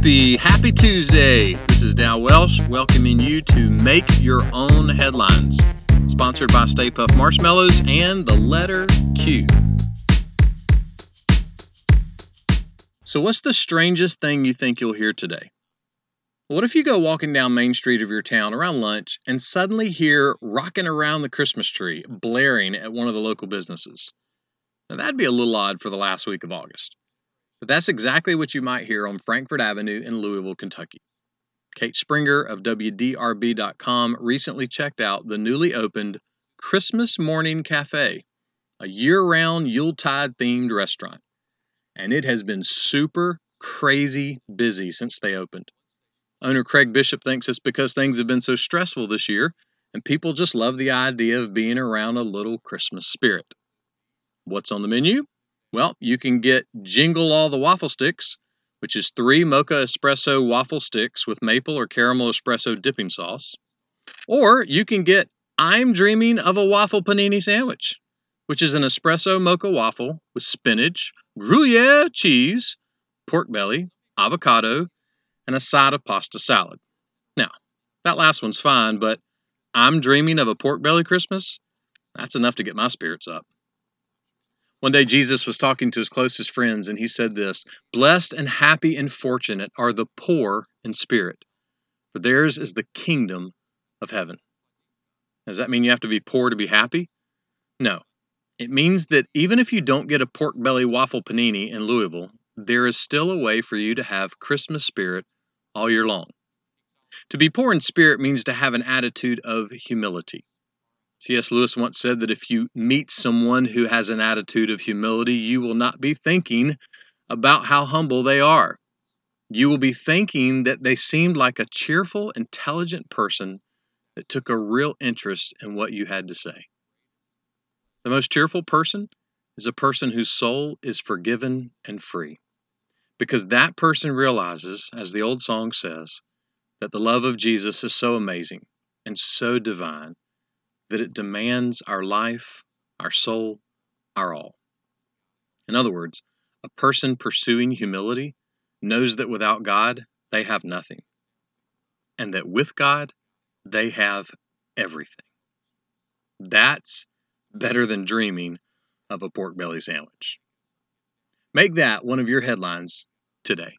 Happy, happy Tuesday. This is Dow Welsh welcoming you to Make Your Own Headlines, sponsored by Stay Puft Marshmallows and the letter Q. So, what's the strangest thing you think you'll hear today? What if you go walking down Main Street of your town around lunch and suddenly hear Rocking Around the Christmas Tree blaring at one of the local businesses? Now, that'd be a little odd for the last week of August. But that's exactly what you might hear on Frankfort Avenue in Louisville, Kentucky. Kate Springer of WDRB.com recently checked out the newly opened Christmas Morning Cafe, a year round Yuletide themed restaurant. And it has been super crazy busy since they opened. Owner Craig Bishop thinks it's because things have been so stressful this year and people just love the idea of being around a little Christmas spirit. What's on the menu? Well, you can get Jingle All the Waffle Sticks, which is three mocha espresso waffle sticks with maple or caramel espresso dipping sauce. Or you can get I'm Dreaming of a Waffle Panini Sandwich, which is an espresso mocha waffle with spinach, Gruyere cheese, pork belly, avocado, and a side of pasta salad. Now, that last one's fine, but I'm dreaming of a pork belly Christmas? That's enough to get my spirits up. One day, Jesus was talking to his closest friends, and he said this Blessed and happy and fortunate are the poor in spirit, for theirs is the kingdom of heaven. Does that mean you have to be poor to be happy? No. It means that even if you don't get a pork belly waffle panini in Louisville, there is still a way for you to have Christmas spirit all year long. To be poor in spirit means to have an attitude of humility. C.S. Lewis once said that if you meet someone who has an attitude of humility, you will not be thinking about how humble they are. You will be thinking that they seemed like a cheerful, intelligent person that took a real interest in what you had to say. The most cheerful person is a person whose soul is forgiven and free. Because that person realizes, as the old song says, that the love of Jesus is so amazing and so divine that it demands our life, our soul, our all. In other words, a person pursuing humility knows that without God, they have nothing, and that with God, they have everything. That's better than dreaming of a pork belly sandwich. Make that one of your headlines today.